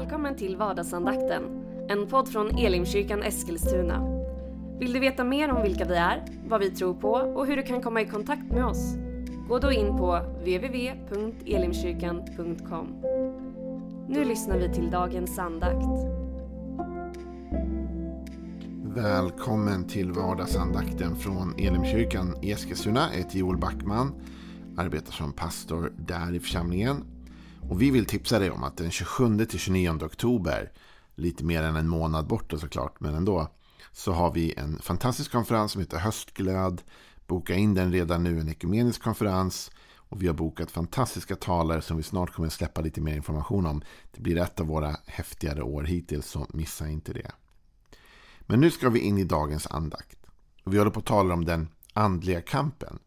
Välkommen till vardagsandakten, en podd från Elimkyrkan Eskilstuna. Vill du veta mer om vilka vi är, vad vi tror på och hur du kan komma i kontakt med oss? Gå då in på www.elimkyrkan.com. Nu lyssnar vi till dagens andakt. Välkommen till vardagsandakten från Elimkyrkan i Eskilstuna. Jag heter Joel Backman, arbetar som pastor där i församlingen. Och vi vill tipsa dig om att den 27-29 oktober, lite mer än en månad bort såklart, men ändå, så har vi en fantastisk konferens som heter Höstglöd. Boka in den redan nu, en ekumenisk konferens. Och vi har bokat fantastiska talare som vi snart kommer släppa lite mer information om. Det blir ett av våra häftigare år hittills, så missa inte det. Men nu ska vi in i dagens andakt. Och vi håller på att tala om den andliga kampen.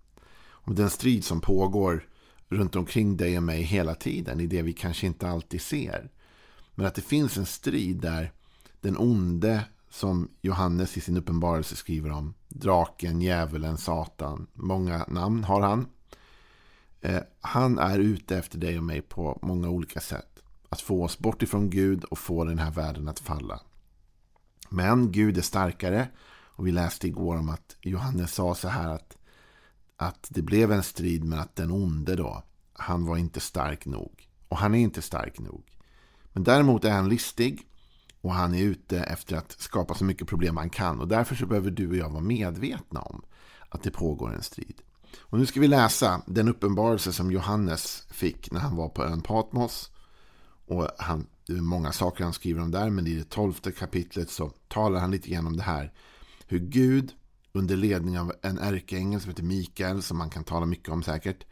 Om den strid som pågår runt omkring dig och mig hela tiden i det vi kanske inte alltid ser. Men att det finns en strid där den onde som Johannes i sin uppenbarelse skriver om. Draken, djävulen, Satan. Många namn har han. Eh, han är ute efter dig och mig på många olika sätt. Att få oss bort ifrån Gud och få den här världen att falla. Men Gud är starkare. Och vi läste igår om att Johannes sa så här att, att det blev en strid men att den onde då, han var inte stark nog. Och han är inte stark nog. Men däremot är han listig och han är ute efter att skapa så mycket problem han kan. Och därför så behöver du och jag vara medvetna om att det pågår en strid. Och nu ska vi läsa den uppenbarelse som Johannes fick när han var på ön Patmos. Och han, det är många saker han skriver om där, men i det tolfte kapitlet så talar han lite grann om det här. Hur Gud under ledning av en ärkeängel som heter Mikael, som man kan tala mycket om säkert,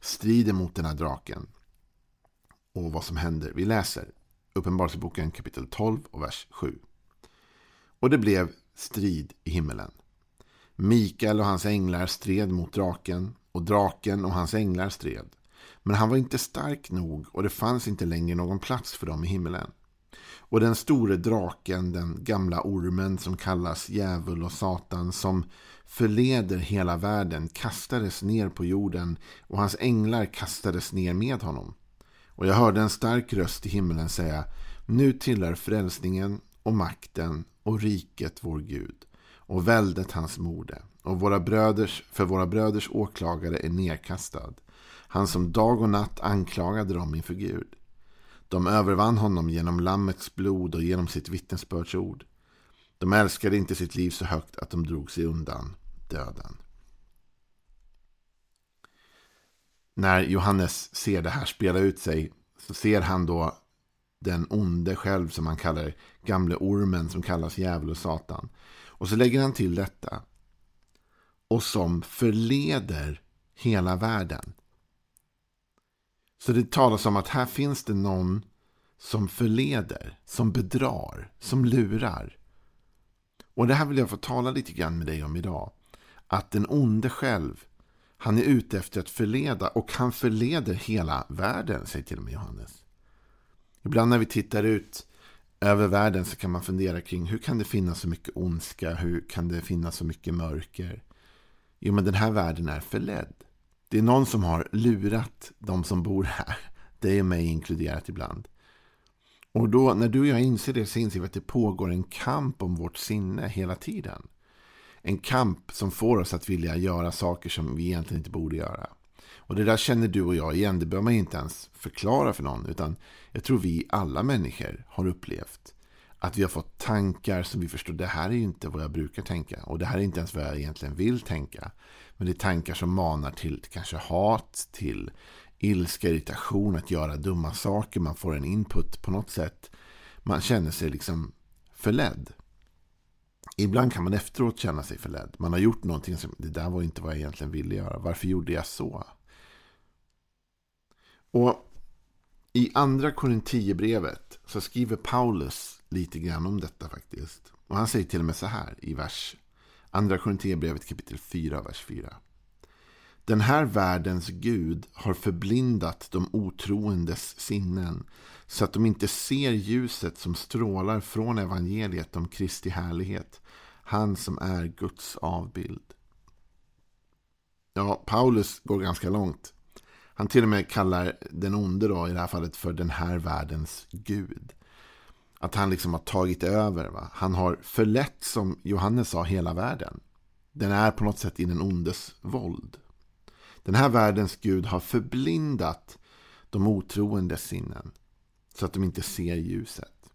strider mot den här draken. Och vad som händer. Vi läser Uppenbarelseboken kapitel 12 och vers 7. Och det blev strid i himmelen. Mikael och hans änglar stred mot draken och draken och hans änglar stred. Men han var inte stark nog och det fanns inte längre någon plats för dem i himmelen. Och den store draken, den gamla ormen som kallas djävul och satan som förleder hela världen kastades ner på jorden och hans änglar kastades ner med honom. Och jag hörde en stark röst i himlen säga Nu tillhör frälsningen och makten och riket vår Gud och väldet hans mode och våra bröders, för våra bröders åklagare är nedkastad. Han som dag och natt anklagade dem inför Gud. De övervann honom genom lammets blod och genom sitt vittnesbördsord. De älskade inte sitt liv så högt att de drog sig undan döden. När Johannes ser det här spela ut sig så ser han då den onde själv som han kallar gamle ormen som kallas djävul och satan. Och så lägger han till detta. Och som förleder hela världen. Så det talas om att här finns det någon som förleder, som bedrar, som lurar. Och det här vill jag få tala lite grann med dig om idag. Att den onde själv, han är ute efter att förleda och han förleder hela världen, säger till och med Johannes. Ibland när vi tittar ut över världen så kan man fundera kring hur kan det finnas så mycket ondska, hur kan det finnas så mycket mörker? Jo, men den här världen är förledd. Det är någon som har lurat de som bor här. Det är mig inkluderat ibland. Och då när du och jag inser det så inser vi att det pågår en kamp om vårt sinne hela tiden. En kamp som får oss att vilja göra saker som vi egentligen inte borde göra. Och det där känner du och jag igen. Det behöver man inte ens förklara för någon. Utan jag tror vi alla människor har upplevt. Att vi har fått tankar som vi förstår. Det här är ju inte vad jag brukar tänka. Och det här är inte ens vad jag egentligen vill tänka. Men det är tankar som manar till kanske hat, till ilska, irritation, att göra dumma saker. Man får en input på något sätt. Man känner sig liksom förledd. Ibland kan man efteråt känna sig förledd. Man har gjort någonting som, det där var inte vad jag egentligen ville göra. Varför gjorde jag så? Och i andra Korinthierbrevet så skriver Paulus lite grann om detta faktiskt. Och han säger till och med så här i vers Andra Korinthierbrevet kapitel 4, vers 4. Den här världens Gud har förblindat de otroendes sinnen så att de inte ser ljuset som strålar från evangeliet om Kristi härlighet, han som är Guds avbild. Ja, Paulus går ganska långt. Han till och med kallar den onde då, i det här fallet för den här världens Gud. Att han liksom har tagit över. Va? Han har förlett, som Johannes sa, hela världen. Den är på något sätt i den ondes våld. Den här världens Gud har förblindat de otroendes sinnen så att de inte ser ljuset.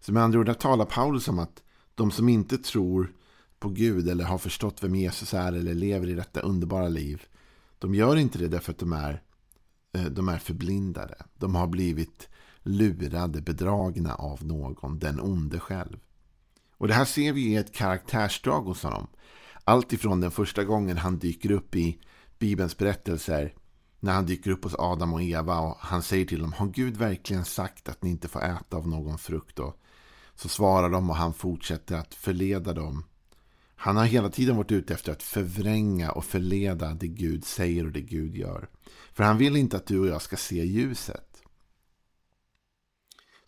Så med andra ord, där talar Paulus om att de som inte tror på Gud eller har förstått vem Jesus är eller lever i detta underbara liv. De gör inte det därför att de är, eh, de är förblindade. De har blivit lurade, bedragna av någon, den onde själv. Och det här ser vi i ett karaktärsdrag hos honom. Allt ifrån den första gången han dyker upp i Bibelns berättelser när han dyker upp hos Adam och Eva och han säger till dem Har Gud verkligen sagt att ni inte får äta av någon frukt? Och så svarar de och han fortsätter att förleda dem. Han har hela tiden varit ute efter att förvränga och förleda det Gud säger och det Gud gör. För han vill inte att du och jag ska se ljuset.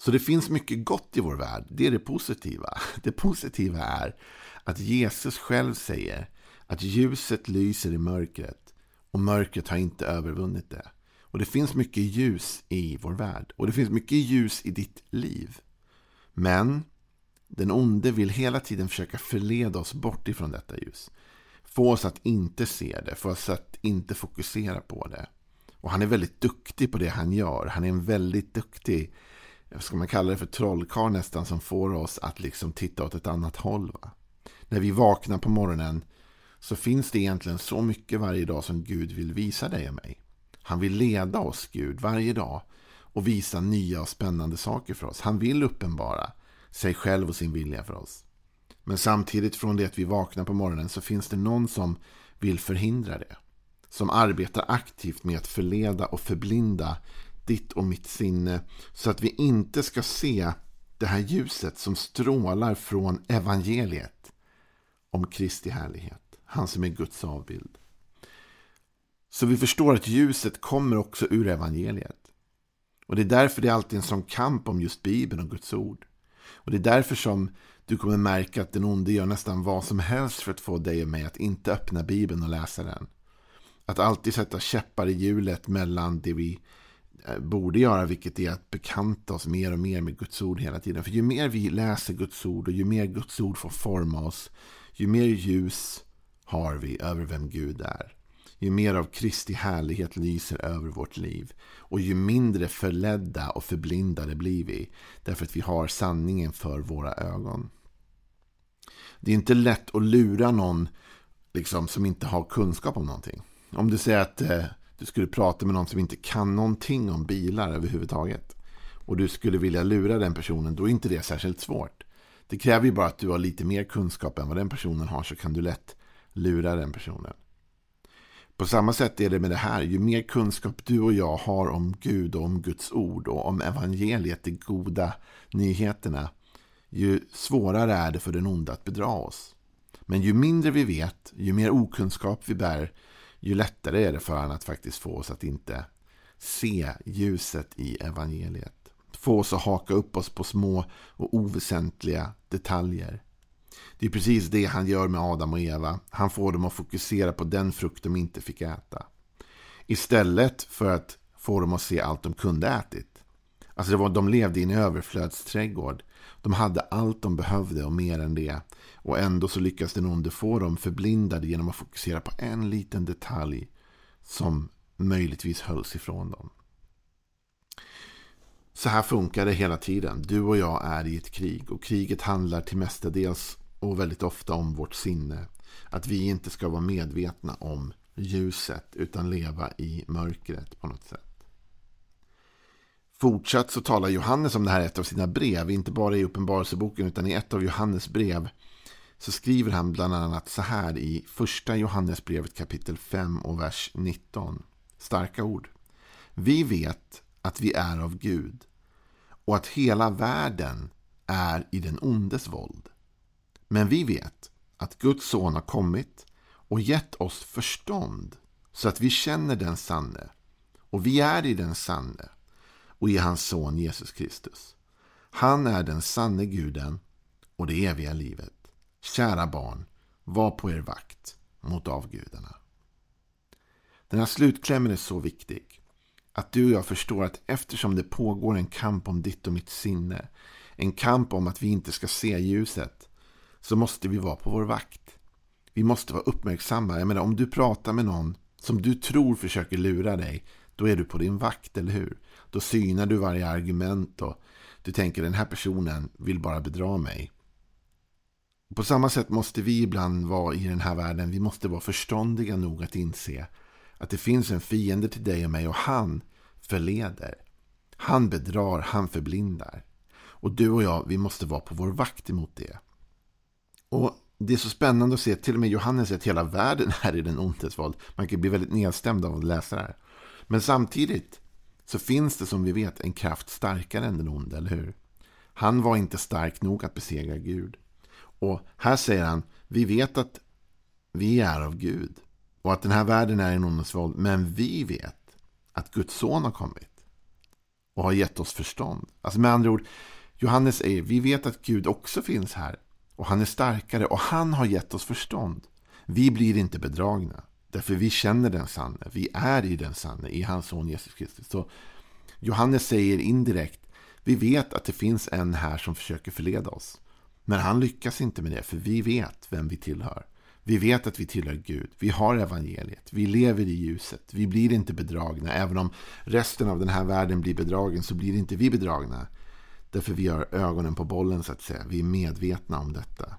Så det finns mycket gott i vår värld. Det är det positiva. Det positiva är att Jesus själv säger att ljuset lyser i mörkret och mörkret har inte övervunnit det. Och det finns mycket ljus i vår värld. Och det finns mycket ljus i ditt liv. Men den onde vill hela tiden försöka förleda oss bort ifrån detta ljus. Få oss att inte se det, få oss att inte fokusera på det. Och han är väldigt duktig på det han gör. Han är en väldigt duktig, ska man kalla det för trollkarl nästan, som får oss att liksom titta åt ett annat håll. Va? När vi vaknar på morgonen så finns det egentligen så mycket varje dag som Gud vill visa dig och mig. Han vill leda oss, Gud, varje dag och visa nya och spännande saker för oss. Han vill uppenbara sig själv och sin vilja för oss. Men samtidigt från det att vi vaknar på morgonen så finns det någon som vill förhindra det. Som arbetar aktivt med att förleda och förblinda ditt och mitt sinne så att vi inte ska se det här ljuset som strålar från evangeliet om Kristi härlighet. Han som är Guds avbild. Så vi förstår att ljuset kommer också ur evangeliet. Och det är därför det är alltid en sån kamp om just Bibeln och Guds ord. Och det är därför som du kommer märka att den onde gör nästan vad som helst för att få dig och mig att inte öppna Bibeln och läsa den. Att alltid sätta käppar i hjulet mellan det vi Eh, borde göra, vilket är att bekanta oss mer och mer med Guds ord hela tiden. För ju mer vi läser Guds ord och ju mer Guds ord får forma oss, ju mer ljus har vi över vem Gud är. Ju mer av Kristi härlighet lyser över vårt liv. Och ju mindre förledda och förblindade blir vi. Därför att vi har sanningen för våra ögon. Det är inte lätt att lura någon liksom, som inte har kunskap om någonting. Om du säger att eh, du skulle prata med någon som inte kan någonting om bilar överhuvudtaget. Och du skulle vilja lura den personen, då är inte det särskilt svårt. Det kräver ju bara att du har lite mer kunskap än vad den personen har så kan du lätt lura den personen. På samma sätt är det med det här. Ju mer kunskap du och jag har om Gud och om Guds ord och om evangeliet, de goda nyheterna, ju svårare är det för den onda att bedra oss. Men ju mindre vi vet, ju mer okunskap vi bär, ju lättare är det för honom att faktiskt få oss att inte se ljuset i evangeliet. Få oss att haka upp oss på små och oväsentliga detaljer. Det är precis det han gör med Adam och Eva. Han får dem att fokusera på den frukt de inte fick äta. Istället för att få dem att se allt de kunde ätit. Alltså det var, de levde i en överflödsträdgård. De hade allt de behövde och mer än det. Och ändå så lyckas den onde få dem förblindade genom att fokusera på en liten detalj som möjligtvis hölls ifrån dem. Så här funkar det hela tiden. Du och jag är i ett krig och kriget handlar till mestadels och väldigt ofta om vårt sinne. Att vi inte ska vara medvetna om ljuset utan leva i mörkret på något sätt. Fortsatt så talar Johannes om det här i ett av sina brev, inte bara i Uppenbarelseboken utan i ett av Johannes brev så skriver han bland annat så här i första Johannesbrevet kapitel 5 och vers 19. Starka ord. Vi vet att vi är av Gud och att hela världen är i den ondes våld. Men vi vet att Guds son har kommit och gett oss förstånd så att vi känner den sanne. Och vi är i den sanne och i hans son Jesus Kristus. Han är den sanne guden och det eviga livet. Kära barn, var på er vakt mot avgudarna. Den här slutklämmen är så viktig. Att du och jag förstår att eftersom det pågår en kamp om ditt och mitt sinne en kamp om att vi inte ska se ljuset, så måste vi vara på vår vakt. Vi måste vara uppmärksamma. Jag menar, om du pratar med någon som du tror försöker lura dig, då är du på din vakt, eller hur? Då synar du varje argument och du tänker den här personen vill bara bedra mig. På samma sätt måste vi ibland vara i den här världen. Vi måste vara förståndiga nog att inse att det finns en fiende till dig och mig och han förleder. Han bedrar, han förblindar. Och du och jag, vi måste vara på vår vakt emot det. Och det är så spännande att se, till och med Johannes säger att hela världen är i den ondes våld. Man kan bli väldigt nedstämd av att läsa det här. Men samtidigt så finns det som vi vet en kraft starkare än den onde, eller hur? Han var inte stark nog att besegra Gud. Och här säger han, vi vet att vi är av Gud. Och att den här världen är i ondes våld. Men vi vet att Guds son har kommit. Och har gett oss förstånd. Alltså med andra ord, Johannes säger, vi vet att Gud också finns här. Och han är starkare och han har gett oss förstånd. Vi blir inte bedragna. Därför vi känner den sanne. Vi är i den sanne, i hans son Jesus Kristus. Så Johannes säger indirekt, vi vet att det finns en här som försöker förleda oss. Men han lyckas inte med det, för vi vet vem vi tillhör. Vi vet att vi tillhör Gud. Vi har evangeliet. Vi lever i ljuset. Vi blir inte bedragna. Även om resten av den här världen blir bedragen så blir inte vi bedragna. Därför vi har ögonen på bollen så att säga. Vi är medvetna om detta.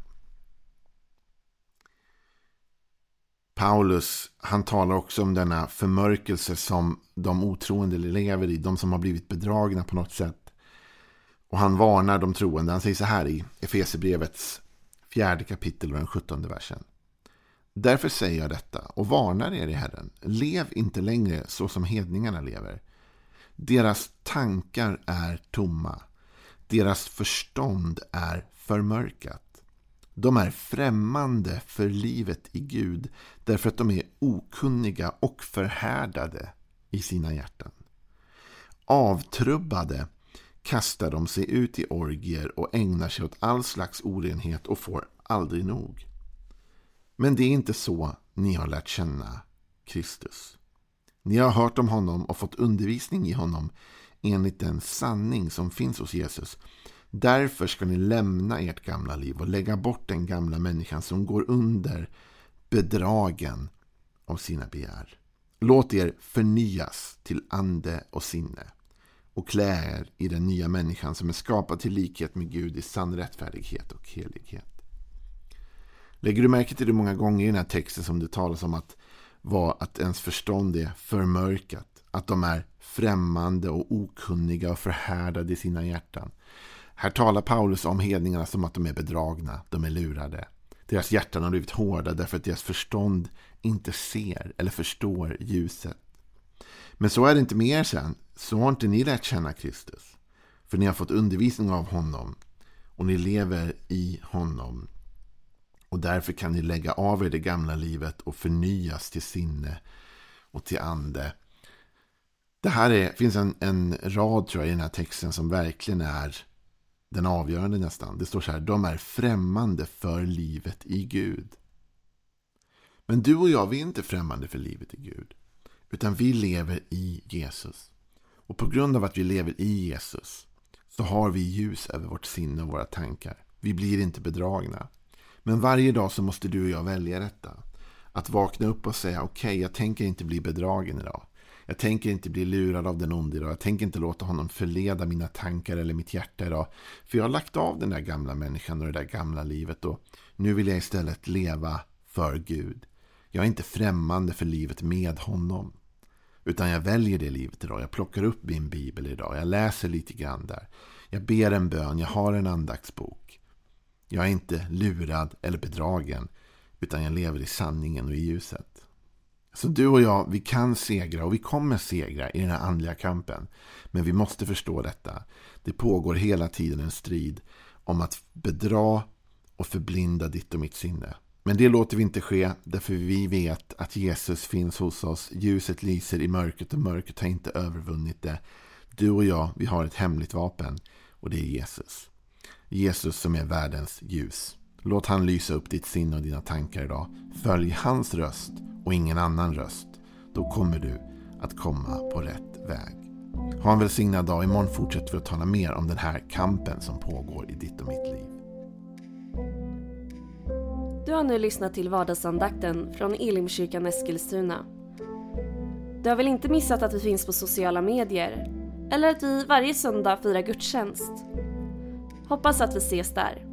Paulus han talar också om denna förmörkelse som de otroende lever i. De som har blivit bedragna på något sätt. Och han varnar de troende. Han säger så här i Efesebrevets fjärde kapitel och den sjuttonde versen. Därför säger jag detta och varnar er i Herren. Lev inte längre så som hedningarna lever. Deras tankar är tomma. Deras förstånd är förmörkat. De är främmande för livet i Gud därför att de är okunniga och förhärdade i sina hjärtan. Avtrubbade kastar de sig ut i orgier och ägnar sig åt all slags orenhet och får aldrig nog. Men det är inte så ni har lärt känna Kristus. Ni har hört om honom och fått undervisning i honom enligt den sanning som finns hos Jesus. Därför ska ni lämna ert gamla liv och lägga bort den gamla människan som går under bedragen av sina begär. Låt er förnyas till ande och sinne och klä er i den nya människan som är skapad till likhet med Gud i sann rättfärdighet och helighet. Lägger du märke till det många gånger i den här texten som det talas om att, var att ens förstånd är förmörkat. Att de är främmande och okunniga och förhärdade i sina hjärtan. Här talar Paulus om hedningarna som att de är bedragna, de är lurade. Deras hjärtan har blivit hårda därför att deras förstånd inte ser eller förstår ljuset. Men så är det inte med er sen. Så har inte ni lärt känna Kristus. För ni har fått undervisning av honom och ni lever i honom. Och därför kan ni lägga av er det gamla livet och förnyas till sinne och till ande. Det här är, finns en, en rad tror jag i den här texten som verkligen är den avgörande nästan. Det står så här, de är främmande för livet i Gud. Men du och jag, vi är inte främmande för livet i Gud. Utan vi lever i Jesus. Och på grund av att vi lever i Jesus så har vi ljus över vårt sinne och våra tankar. Vi blir inte bedragna. Men varje dag så måste du och jag välja detta. Att vakna upp och säga okej, okay, jag tänker inte bli bedragen idag. Jag tänker inte bli lurad av den onde idag. Jag tänker inte låta honom förleda mina tankar eller mitt hjärta idag. För jag har lagt av den där gamla människan och det där gamla livet. Och nu vill jag istället leva för Gud. Jag är inte främmande för livet med honom. Utan jag väljer det livet idag. Jag plockar upp min bibel idag. Jag läser lite grann där. Jag ber en bön. Jag har en andaktsbok. Jag är inte lurad eller bedragen. Utan jag lever i sanningen och i ljuset. Så du och jag, vi kan segra och vi kommer segra i den här andliga kampen. Men vi måste förstå detta. Det pågår hela tiden en strid om att bedra och förblinda ditt och mitt sinne. Men det låter vi inte ske därför vi vet att Jesus finns hos oss. Ljuset lyser i mörkret och mörkret har inte övervunnit det. Du och jag, vi har ett hemligt vapen och det är Jesus. Jesus som är världens ljus. Låt han lysa upp ditt sinne och dina tankar idag. Följ hans röst och ingen annan röst. Då kommer du att komma på rätt väg. Ha en välsignad dag. Imorgon fortsätter vi att tala mer om den här kampen som pågår i ditt och mitt liv. Du har nu lyssnat till vardagsandakten från Elimkyrkan Eskilstuna. Du har väl inte missat att vi finns på sociala medier? Eller att vi varje söndag firar gudstjänst? Hoppas att vi ses där.